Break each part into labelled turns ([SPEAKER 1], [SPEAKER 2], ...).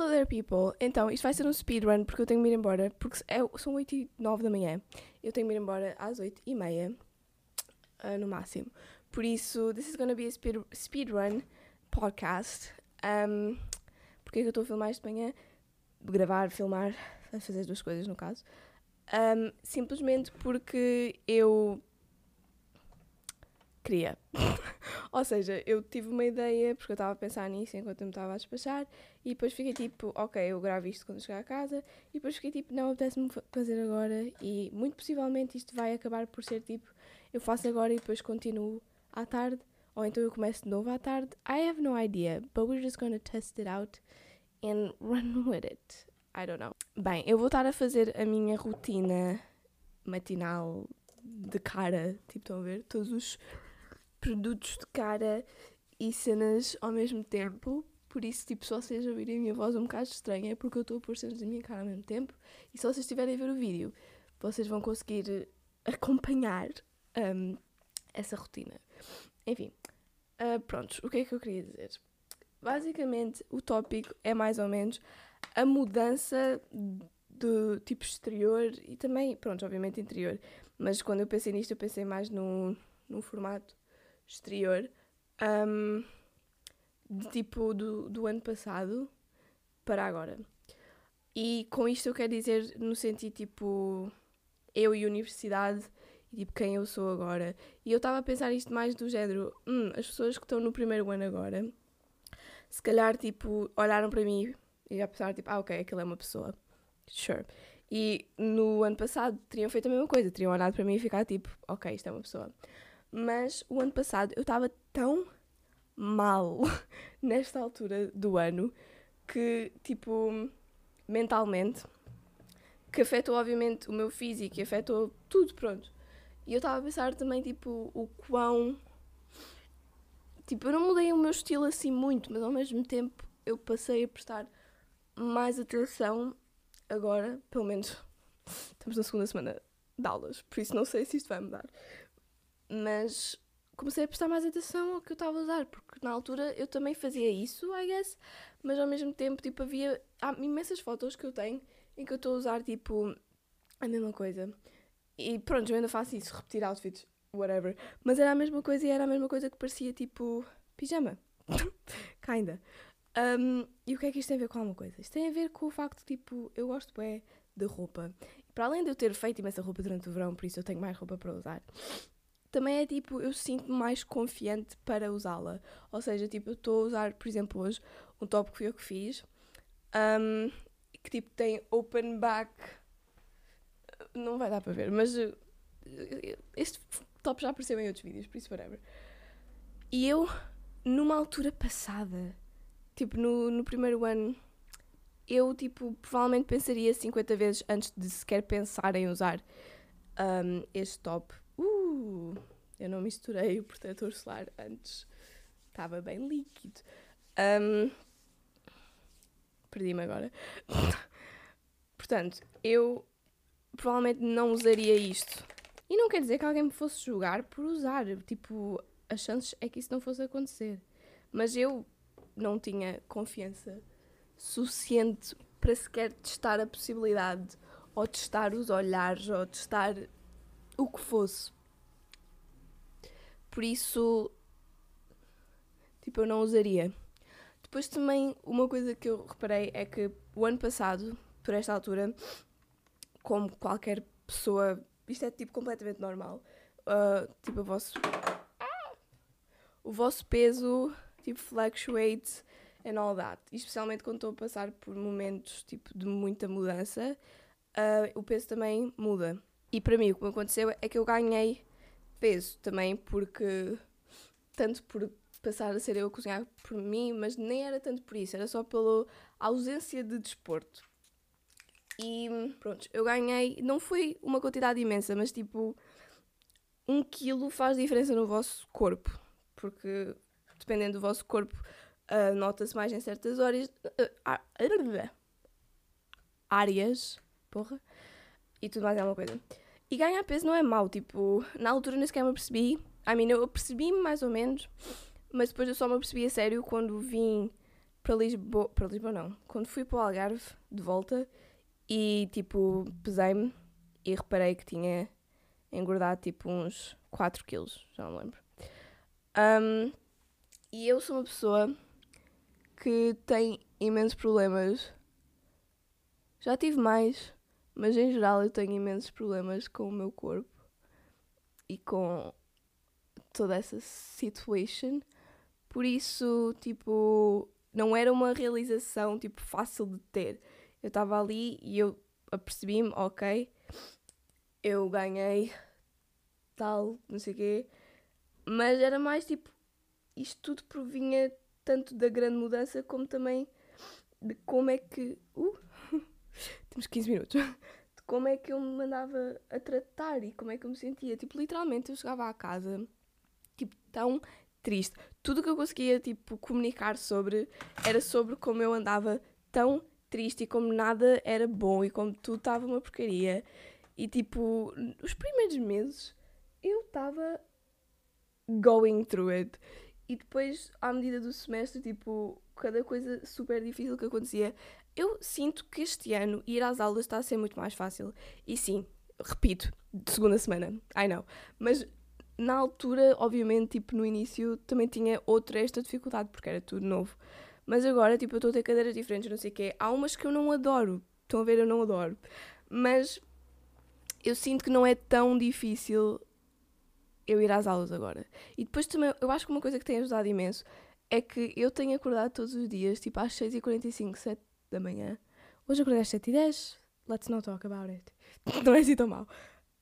[SPEAKER 1] Hello there, people. Então, isto vai ser um speedrun porque eu tenho me ir embora. Porque é, são 8 e 9 da manhã. Eu tenho me ir embora às 8 e meia, uh, no máximo. Por isso, this is gonna be a speed, speedrun podcast. Um, porque é que eu estou a filmar isto de manhã? Gravar, filmar, fazer as duas coisas no caso. Um, simplesmente porque eu queria. Ou seja, eu tive uma ideia, porque eu estava a pensar nisso enquanto me estava a despachar, e depois fiquei tipo, ok, eu gravo isto quando chegar a casa, e depois fiquei tipo, não apetece-me fazer agora, e muito possivelmente isto vai acabar por ser tipo, eu faço agora e depois continuo à tarde, ou então eu começo de novo à tarde. I have no idea, but we're just gonna test it out and run with it. I don't know. Bem, eu vou estar a fazer a minha rotina matinal de cara, tipo, estão a ver? Todos os produtos de cara e cenas ao mesmo tempo. Por isso, tipo, se vocês ouvirem a minha voz um bocado estranha é porque eu estou a pôr cenas da minha cara ao mesmo tempo. E se vocês estiverem a ver o vídeo, vocês vão conseguir acompanhar um, essa rotina. Enfim, uh, pronto, o que é que eu queria dizer? Basicamente, o tópico é mais ou menos a mudança do tipo exterior e também, pronto, obviamente interior. Mas quando eu pensei nisto, eu pensei mais no, no formato exterior. Um, de, tipo do, do ano passado para agora. E com isto eu quero dizer no sentido tipo eu e universidade e tipo quem eu sou agora. E eu estava a pensar isto mais do género, hum, as pessoas que estão no primeiro ano agora, se calhar tipo olharam para mim e já pensaram tipo, ah ok, aquilo é uma pessoa. Sure. E no ano passado teriam feito a mesma coisa, teriam olhado para mim e ficado tipo, ok, isto é uma pessoa. Mas o ano passado eu estava tão mal nesta altura do ano que, tipo, mentalmente, que afetou obviamente o meu físico e afetou tudo, pronto. E eu estava a pensar também, tipo, o quão. Tipo, eu não mudei o meu estilo assim muito, mas ao mesmo tempo eu passei a prestar mais atenção agora, pelo menos estamos na segunda semana de aulas, por isso não sei se isto vai mudar mas comecei a prestar mais atenção ao que eu estava a usar, porque na altura eu também fazia isso, I guess, mas ao mesmo tempo, tipo, havia há imensas fotos que eu tenho em que eu estou a usar, tipo, a mesma coisa. E pronto, eu ainda faço isso, repetir outfits, whatever. Mas era a mesma coisa e era a mesma coisa que parecia, tipo, pijama. Kinda. Um, e o que é que isto tem a ver com alguma coisa? Isto tem a ver com o facto, tipo, eu gosto é de roupa. Para além de eu ter feito imensa roupa durante o verão, por isso eu tenho mais roupa para usar, também é tipo, eu sinto-me mais confiante para usá-la. Ou seja, tipo, eu estou a usar, por exemplo, hoje, um top que eu que fiz, um, que tipo tem open back. Não vai dar para ver, mas uh, este top já apareceu em outros vídeos, por isso, whatever. E eu, numa altura passada, tipo, no, no primeiro ano, eu, tipo, provavelmente pensaria 50 vezes antes de sequer pensar em usar um, este top eu não misturei o protetor solar antes. Estava bem líquido. Um, Perdi-me agora. Portanto, eu provavelmente não usaria isto. E não quer dizer que alguém me fosse julgar por usar. Tipo, as chances é que isso não fosse acontecer. Mas eu não tinha confiança suficiente para sequer testar a possibilidade, ou testar os olhares, ou testar o que fosse. Por isso, tipo, eu não usaria. Depois também, uma coisa que eu reparei é que o ano passado, por esta altura, como qualquer pessoa, isto é tipo completamente normal, uh, tipo, o vosso. O vosso peso, tipo, fluctuates and all that. Especialmente quando estou a passar por momentos, tipo, de muita mudança, uh, o peso também muda. E para mim o que me aconteceu é que eu ganhei peso também, porque tanto por passar a ser eu a cozinhar por mim, mas nem era tanto por isso, era só pela ausência de desporto. E pronto, eu ganhei, não foi uma quantidade imensa, mas tipo, um quilo faz diferença no vosso corpo, porque dependendo do vosso corpo, uh, nota-se mais em certas horas, uh, áreas, porra, e tudo mais é uma coisa. E ganhar peso não é mau, tipo, na altura nem sequer me percebi. I mean, eu percebi-me mais ou menos, mas depois eu só me percebi a sério quando vim para Lisboa. Para Lisboa não. Quando fui para o Algarve de volta e tipo pesei-me e reparei que tinha engordado tipo uns 4 quilos, já não lembro. Um, e eu sou uma pessoa que tem imensos problemas. Já tive mais, mas em geral eu tenho imensos problemas com o meu corpo e com toda essa situation. Por isso, tipo, não era uma realização tipo fácil de ter. Eu estava ali e eu apercebi-me, ok, eu ganhei tal, não sei o quê, mas era mais tipo, isto tudo provinha tanto da grande mudança como também de como é que. Uh, temos 15 minutos. De como é que eu me mandava a tratar e como é que eu me sentia. Tipo, literalmente eu chegava à casa, tipo, tão triste. Tudo que eu conseguia, tipo, comunicar sobre era sobre como eu andava tão triste e como nada era bom e como tudo estava uma porcaria. E, tipo, os primeiros meses eu estava going through it. E depois, à medida do semestre, tipo, cada coisa super difícil que acontecia, eu sinto que este ano ir às aulas está a ser muito mais fácil. E sim, repito, de segunda semana, I know. Mas na altura, obviamente, tipo, no início também tinha outra esta dificuldade, porque era tudo novo. Mas agora, tipo, eu estou a ter cadeiras diferentes, não sei o quê. Há umas que eu não adoro. Estão a ver, eu não adoro. Mas eu sinto que não é tão difícil eu ir às aulas agora. E depois também, eu acho que uma coisa que tem ajudado imenso é que eu tenho acordado todos os dias, tipo às 6h45, 7 da manhã. Hoje acordei às 7h10. Let's not talk about it. Não é assim tão mal.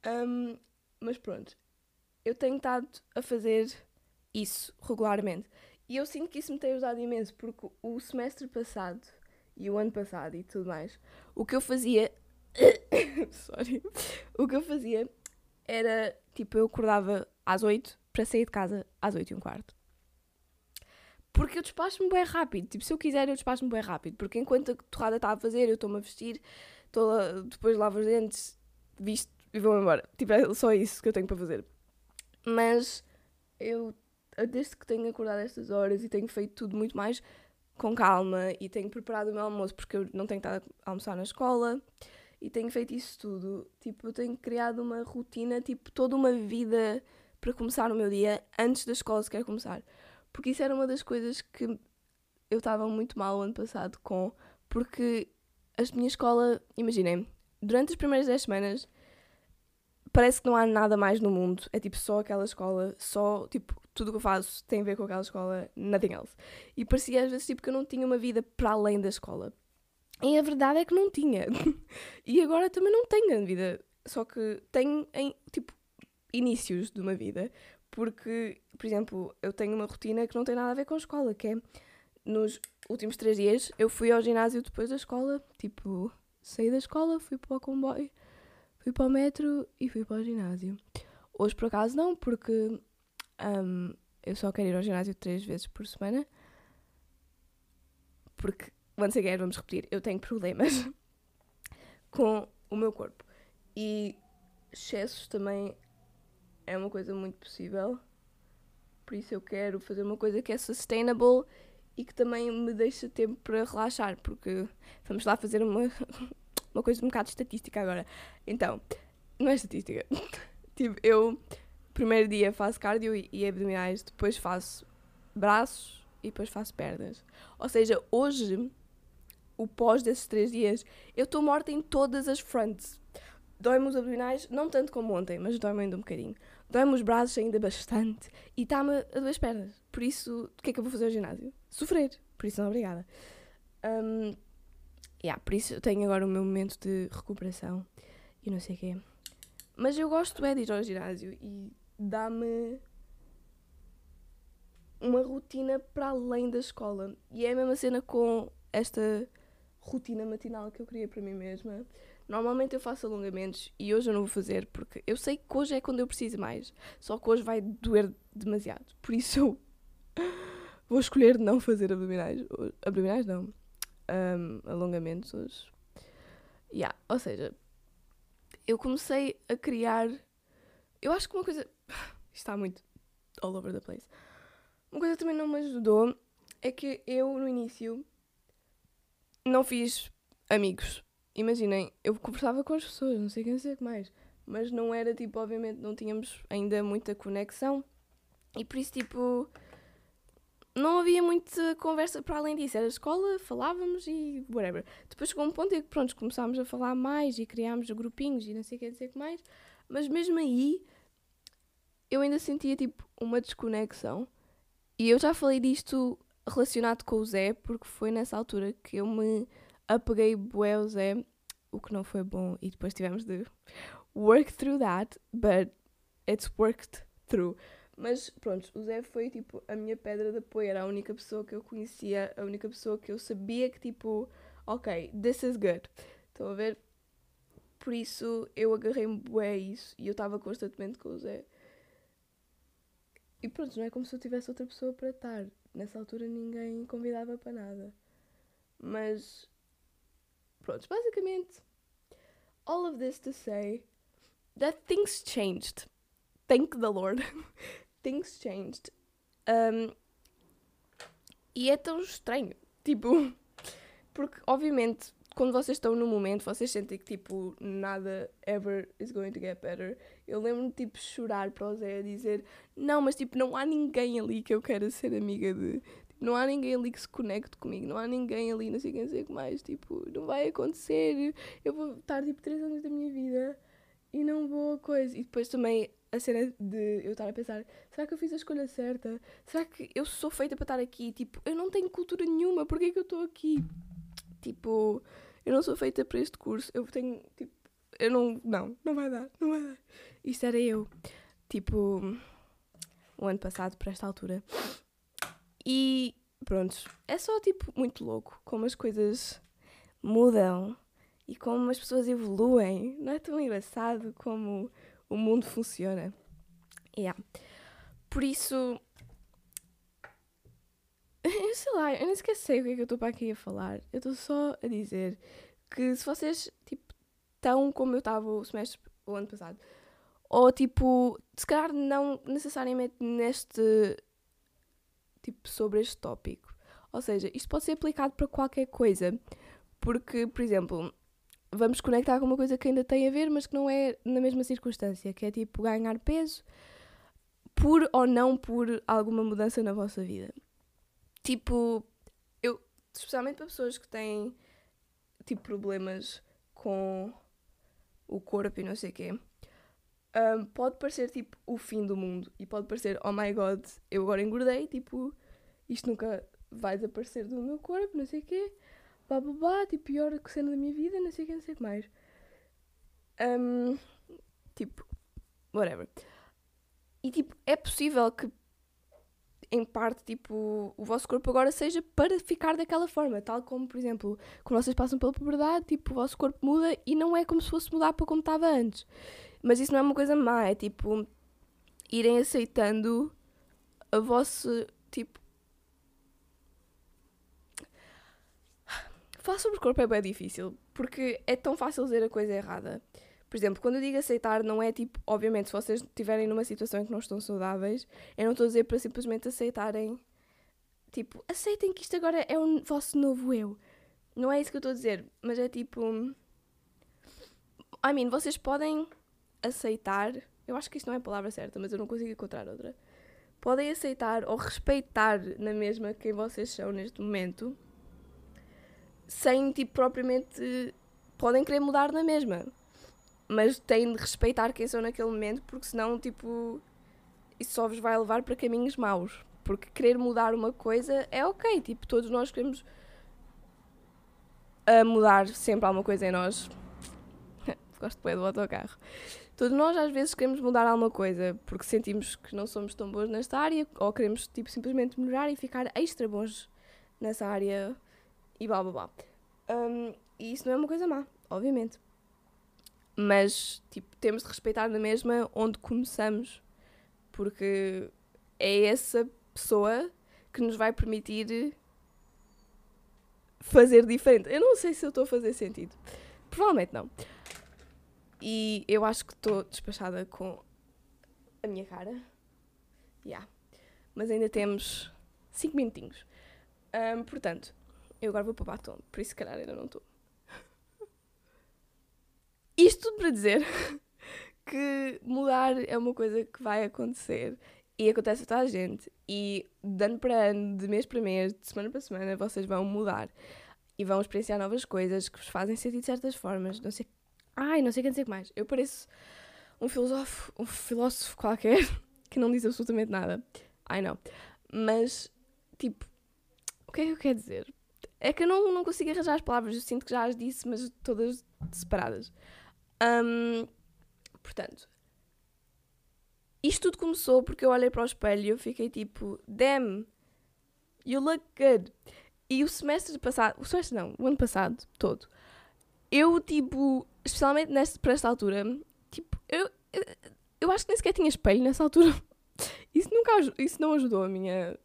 [SPEAKER 1] Um, mas pronto, eu tenho estado a fazer isso regularmente. E eu sinto que isso me tem ajudado imenso, porque o semestre passado e o ano passado e tudo mais, o que eu fazia. Sorry. O que eu fazia era tipo, eu acordava às 8 para sair de casa às 8 e um quarto. Porque eu despacho-me bem rápido. Tipo, se eu quiser, eu despacho-me bem rápido. Porque enquanto a torrada está a fazer, eu estou-me a vestir, tô a, depois lavo os dentes, visto e vou embora. Tipo, é só isso que eu tenho para fazer. Mas eu, desde que tenho acordado estas horas e tenho feito tudo muito mais com calma e tenho preparado o meu almoço porque eu não tenho estado a almoçar na escola e tenho feito isso tudo. Tipo, eu tenho criado uma rotina, tipo, toda uma vida para começar o meu dia antes da escola sequer começar. Porque isso era uma das coisas que eu estava muito mal o ano passado com, porque a minha escola, imaginem, durante as primeiras 10 semanas parece que não há nada mais no mundo. É tipo só aquela escola, só tipo tudo o que eu faço tem a ver com aquela escola, nothing else. E parecia às vezes tipo que eu não tinha uma vida para além da escola. E a verdade é que não tinha. e agora também não tenho grande vida. Só que tenho em, tipo, inícios de uma vida. Porque, por exemplo, eu tenho uma rotina que não tem nada a ver com a escola, que é nos últimos três dias eu fui ao ginásio depois da escola. Tipo, saí da escola, fui para o comboio, fui para o metro e fui para o ginásio. Hoje por acaso não, porque um, eu só quero ir ao ginásio três vezes por semana. Porque once again, vamos repetir, eu tenho problemas com o meu corpo. E excessos também é uma coisa muito possível. Por isso eu quero fazer uma coisa que é sustainable e que também me deixa tempo para relaxar, porque vamos lá fazer uma, uma coisa um bocado estatística agora. Então, não é estatística. tipo, eu primeiro dia faço cardio e, e abdominais, depois faço braços e depois faço pernas. Ou seja, hoje o pós desses três dias, eu estou morta em todas as fronts. Dói-me os abdominais, não tanto como ontem, mas dói-me ainda um bocadinho. Dói-me os braços ainda bastante e está-me a duas pernas. Por isso, o que é que eu vou fazer ao ginásio? Sofrer. Por isso, não, obrigada. Um, yeah, por isso, eu tenho agora o meu momento de recuperação e não sei o quê. Mas eu gosto é de ir ao ginásio e dá-me uma rotina para além da escola. E é a mesma cena com esta rotina matinal que eu queria para mim mesma. Normalmente eu faço alongamentos e hoje eu não vou fazer porque eu sei que hoje é quando eu preciso mais. Só que hoje vai doer demasiado. Por isso eu vou escolher não fazer abdominais. Abdominais não. Um, alongamentos hoje. Yeah, ou seja, eu comecei a criar. Eu acho que uma coisa. Está muito all over the place. Uma coisa que também não me ajudou é que eu no início não fiz amigos. Imaginem, eu conversava com as pessoas, não sei quem dizer mais, mas não era tipo, obviamente, não tínhamos ainda muita conexão e por isso, tipo, não havia muita conversa para além disso. Era escola, falávamos e whatever. Depois chegou um ponto em que, pronto, começámos a falar mais e criámos grupinhos e não sei o que dizer que mais, mas mesmo aí eu ainda sentia tipo uma desconexão. E eu já falei disto relacionado com o Zé, porque foi nessa altura que eu me apeguei bué ao Zé, o que não foi bom, e depois tivemos de work through that, but it's worked through. Mas pronto, o Zé foi tipo a minha pedra de apoio, era a única pessoa que eu conhecia, a única pessoa que eu sabia que tipo, ok, this is good. Estão a ver? Por isso eu agarrei-me bué a isso e eu estava constantemente com o Zé. E pronto, não é como se eu tivesse outra pessoa para estar. Nessa altura ninguém convidava para nada. Mas pronto, basicamente all of this to say that things changed. Thank the Lord. things changed. Um, e é tão estranho. Tipo, porque obviamente quando vocês estão no momento, vocês sentem que tipo nada ever is going to get better. Eu lembro-me tipo chorar para o Zé a dizer: Não, mas tipo, não há ninguém ali que eu queira ser amiga de. Não há ninguém ali que se conecte comigo, não há ninguém ali, não sei quem dizer que mais. Tipo, não vai acontecer. Eu vou estar tipo 3 anos da minha vida e não vou a coisa. E depois também a cena de eu estar a pensar: será que eu fiz a escolha certa? Será que eu sou feita para estar aqui? Tipo, eu não tenho cultura nenhuma, porquê é que eu estou aqui? Tipo eu não sou feita para este curso, eu tenho, tipo, eu não, não, não vai dar, não vai dar. Isto era eu, tipo, o ano passado, para esta altura. E pronto, é só, tipo, muito louco como as coisas mudam e como as pessoas evoluem. Não é tão engraçado como o mundo funciona. Yeah. Por isso, eu sei lá, eu nem sequer sei o que é que eu estou para aqui a falar. Eu estou só a dizer que se vocês, tipo, estão como eu estava o semestre, o ano passado, ou tipo, se calhar não necessariamente neste, tipo, sobre este tópico. Ou seja, isto pode ser aplicado para qualquer coisa. Porque, por exemplo, vamos conectar com uma coisa que ainda tem a ver, mas que não é na mesma circunstância, que é tipo ganhar peso por ou não por alguma mudança na vossa vida. Tipo, eu, especialmente para pessoas que têm tipo problemas com o corpo e não sei o quê, um, pode parecer tipo o fim do mundo e pode parecer, oh my god, eu agora engordei, tipo, isto nunca vai desaparecer do meu corpo, não sei o quê, blá blá blá, tipo, pior que cena da minha vida, não sei o quê, não sei o que mais. Um, tipo, whatever. E tipo, é possível que em parte, tipo, o vosso corpo agora seja para ficar daquela forma. Tal como, por exemplo, quando vocês passam pela puberdade, tipo, o vosso corpo muda e não é como se fosse mudar para como estava antes. Mas isso não é uma coisa má, é tipo, irem aceitando a vossa, tipo... Falar sobre o corpo é bem difícil, porque é tão fácil dizer a coisa errada. Por exemplo, quando eu digo aceitar, não é tipo, obviamente, se vocês estiverem numa situação em que não estão saudáveis, eu não estou a dizer para simplesmente aceitarem, tipo, aceitem que isto agora é o vosso novo eu. Não é isso que eu estou a dizer, mas é tipo. I mean, vocês podem aceitar, eu acho que isto não é a palavra certa, mas eu não consigo encontrar outra. Podem aceitar ou respeitar na mesma quem vocês são neste momento, sem tipo propriamente. Podem querer mudar na mesma mas têm de respeitar quem são naquele momento, porque senão, tipo, isso só vos vai levar para caminhos maus. Porque querer mudar uma coisa é ok, tipo, todos nós queremos a mudar sempre alguma coisa em nós. Gosto bem do autocarro. Todos nós às vezes queremos mudar alguma coisa porque sentimos que não somos tão bons nesta área ou queremos tipo, simplesmente melhorar e ficar extra bons nessa área e blá blá blá. Um, e isso não é uma coisa má, obviamente mas tipo, temos de respeitar na mesma onde começamos, porque é essa pessoa que nos vai permitir fazer diferente. Eu não sei se eu estou a fazer sentido. Provavelmente não. E eu acho que estou despachada com a minha cara. Yeah. Mas ainda temos 5 minutinhos. Um, portanto, eu agora vou para o batom, por isso se calhar ainda não estou. Isto tudo para dizer que mudar é uma coisa que vai acontecer e acontece a toda a gente. E de ano para ano, de mês para mês, de semana para semana, vocês vão mudar e vão experienciar novas coisas que vos fazem sentir de certas formas. Não sei. Ai, não sei quem dizer mais. Eu pareço um filósofo, um filósofo qualquer que não diz absolutamente nada. Ai não. Mas, tipo, o que é que eu quero dizer? É que eu não, não consigo arranjar as palavras, eu sinto que já as disse, mas todas separadas. Um, portanto, isto tudo começou porque eu olhei para o espelho e eu fiquei tipo, damn, you look good. E o semestre passado, o semestre não, o ano passado todo, eu tipo, especialmente neste, para esta altura, tipo, eu, eu, eu acho que nem sequer tinha espelho nessa altura. Isso, nunca, isso não ajudou a minha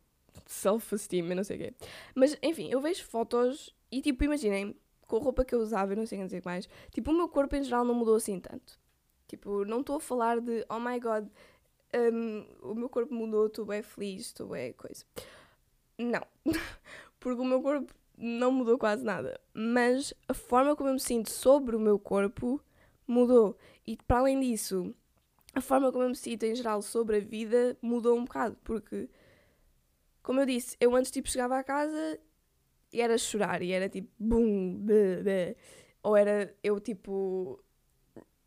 [SPEAKER 1] self-esteem, não sei o quê. Mas, enfim, eu vejo fotos e, tipo, imaginem, com a roupa que eu usava, eu não sei o que mais, tipo, o meu corpo em geral não mudou assim tanto. Tipo, não estou a falar de, oh my god, um, o meu corpo mudou, estou bem feliz, estou bem coisa. Não. Porque o meu corpo não mudou quase nada. Mas a forma como eu me sinto sobre o meu corpo mudou. E para além disso, a forma como eu me sinto em geral sobre a vida mudou um bocado, porque, como eu disse, eu antes tipo chegava à casa e era chorar, e era tipo, bum, bleh, bleh. ou era eu tipo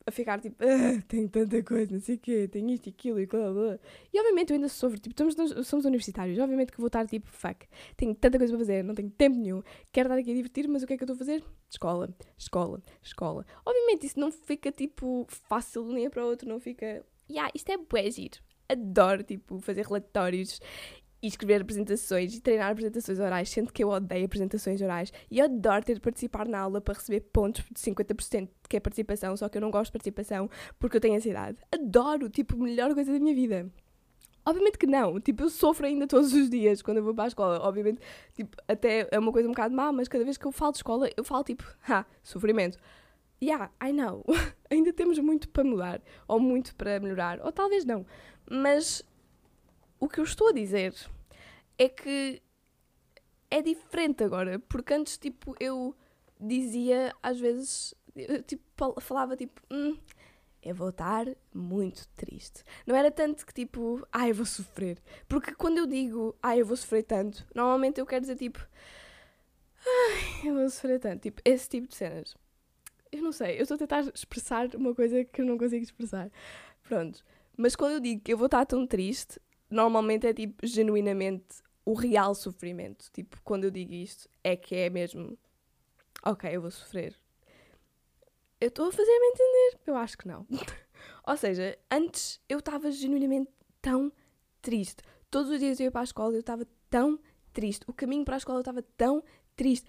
[SPEAKER 1] a ficar tipo, ah, tenho tanta coisa, não sei o quê, tenho isto e aquilo e blá blá. E obviamente eu ainda sofro, tipo, estamos, somos universitários, obviamente que vou estar tipo, fuck, tenho tanta coisa para fazer, não tenho tempo nenhum, quero estar aqui a divertir, mas o que é que eu estou a fazer? Escola, escola, escola. Obviamente isso não fica tipo fácil de um dia para o outro, não fica, yeah, isto é bué giro. Adoro, tipo, fazer relatórios e escrever apresentações e treinar apresentações orais, sendo que eu odeio apresentações orais e adoro ter de participar na aula para receber pontos de 50% que é participação, só que eu não gosto de participação porque eu tenho ansiedade. Adoro, tipo, melhor coisa da minha vida. Obviamente que não, tipo, eu sofro ainda todos os dias quando eu vou para a escola. Obviamente, tipo, até é uma coisa um bocado má, mas cada vez que eu falo de escola, eu falo tipo, ha, sofrimento. Yeah, I know. ainda temos muito para mudar, ou muito para melhorar, ou talvez não. Mas o que eu estou a dizer é que é diferente agora, porque antes, tipo, eu dizia, às vezes, eu, tipo, falava tipo, hum, eu vou estar muito triste. Não era tanto que tipo, ai, ah, eu vou sofrer. Porque quando eu digo, ai, ah, eu vou sofrer tanto, normalmente eu quero dizer tipo, ai, eu vou sofrer tanto. Tipo, esse tipo de cenas. Eu não sei, eu estou a tentar expressar uma coisa que eu não consigo expressar. Pronto. Mas quando eu digo que eu vou estar tão triste, normalmente é tipo genuinamente o real sofrimento. Tipo, quando eu digo isto, é que é mesmo. Ok, eu vou sofrer. Eu estou a fazer-me entender? Eu acho que não. Ou seja, antes eu estava genuinamente tão triste. Todos os dias eu ia para a escola e eu estava tão triste. O caminho para a escola eu estava tão triste.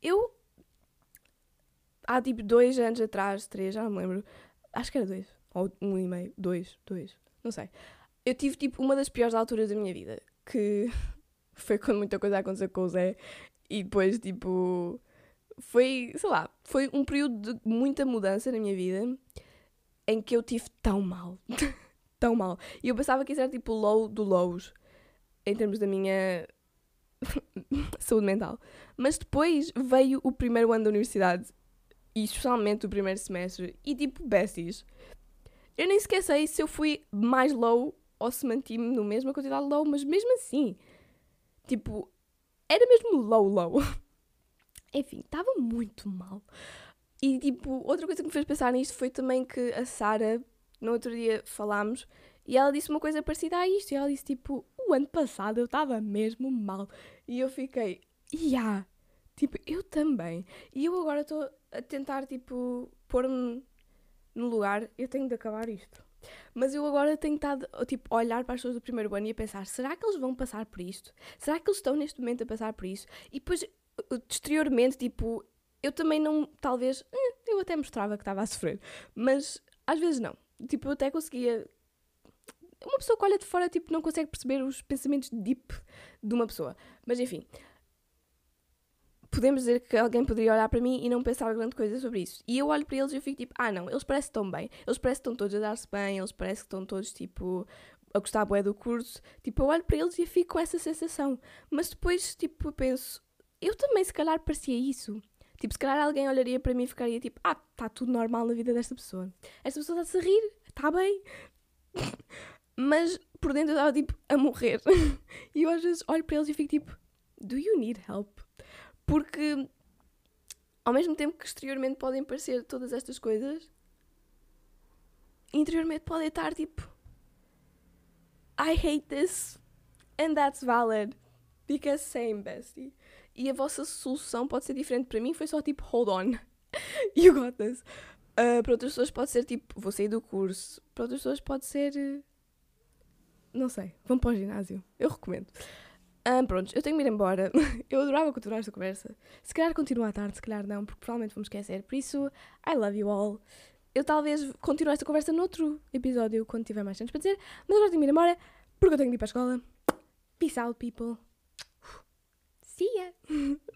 [SPEAKER 1] Eu. Há tipo dois anos atrás, três, já não me lembro. Acho que era dois. Ou um e meio. Dois, dois. Não sei. Eu tive tipo uma das piores alturas da minha vida. Que foi quando muita coisa aconteceu com o Zé. E depois, tipo. Foi, sei lá, foi um período de muita mudança na minha vida em que eu tive tão mal. tão mal. E eu pensava que isso era tipo low do lows em termos da minha saúde mental. Mas depois veio o primeiro ano da universidade e especialmente o primeiro semestre e tipo besties. Eu nem sequer sei se eu fui mais low ou se mantive-me no mesma quantidade low, mas mesmo assim, tipo, era mesmo low, low. Enfim, estava muito mal. E, tipo, outra coisa que me fez pensar nisto foi também que a Sara, no outro dia falámos, e ela disse uma coisa parecida a isto. E ela disse, tipo, o ano passado eu estava mesmo mal. E eu fiquei, yeah, tipo, eu também. E eu agora estou a tentar, tipo, pôr-me no lugar, eu tenho de acabar isto. Mas eu agora tenho estado tipo, a olhar para as pessoas do primeiro ano e a pensar: será que eles vão passar por isto? Será que eles estão neste momento a passar por isso? E depois, exteriormente, tipo, eu também não. Talvez. Hum, eu até mostrava que estava a sofrer. Mas às vezes não. Tipo, eu até conseguia. Uma pessoa que olha de fora, tipo, não consegue perceber os pensamentos deep de uma pessoa. Mas enfim podemos dizer que alguém poderia olhar para mim e não pensar grande coisa sobre isso. E eu olho para eles e eu fico tipo, ah não, eles parecem tão bem, eles parecem que estão todos a dar-se bem, eles parecem que estão todos tipo a gostar bué do curso, tipo, eu olho para eles e fico com essa sensação. Mas depois, tipo, penso, eu também se calhar parecia isso. Tipo, se calhar alguém olharia para mim e ficaria tipo, ah, está tudo normal na vida desta pessoa. Esta pessoa está-se a rir, está bem. Mas por dentro eu estava tipo a morrer. e eu às vezes olho para eles e fico tipo, do you need help? Porque ao mesmo tempo que exteriormente podem parecer todas estas coisas, interiormente podem estar tipo, I hate this and that's valid because same bestie. E a vossa solução pode ser diferente. Para mim foi só tipo, hold on, you got this. Uh, para outras pessoas pode ser tipo, vou sair do curso. Para outras pessoas pode ser. Não sei, vão para o ginásio. Eu recomendo. Um, pronto, eu tenho que ir embora. eu adorava continuar esta conversa. Se calhar continuo à tarde, se calhar não, porque provavelmente vamos esquecer. Por isso, I love you all. Eu talvez continue esta conversa noutro episódio, quando tiver mais tempo para dizer. Mas agora tenho que ir embora, porque eu tenho que ir para a escola. Peace out, people. See ya!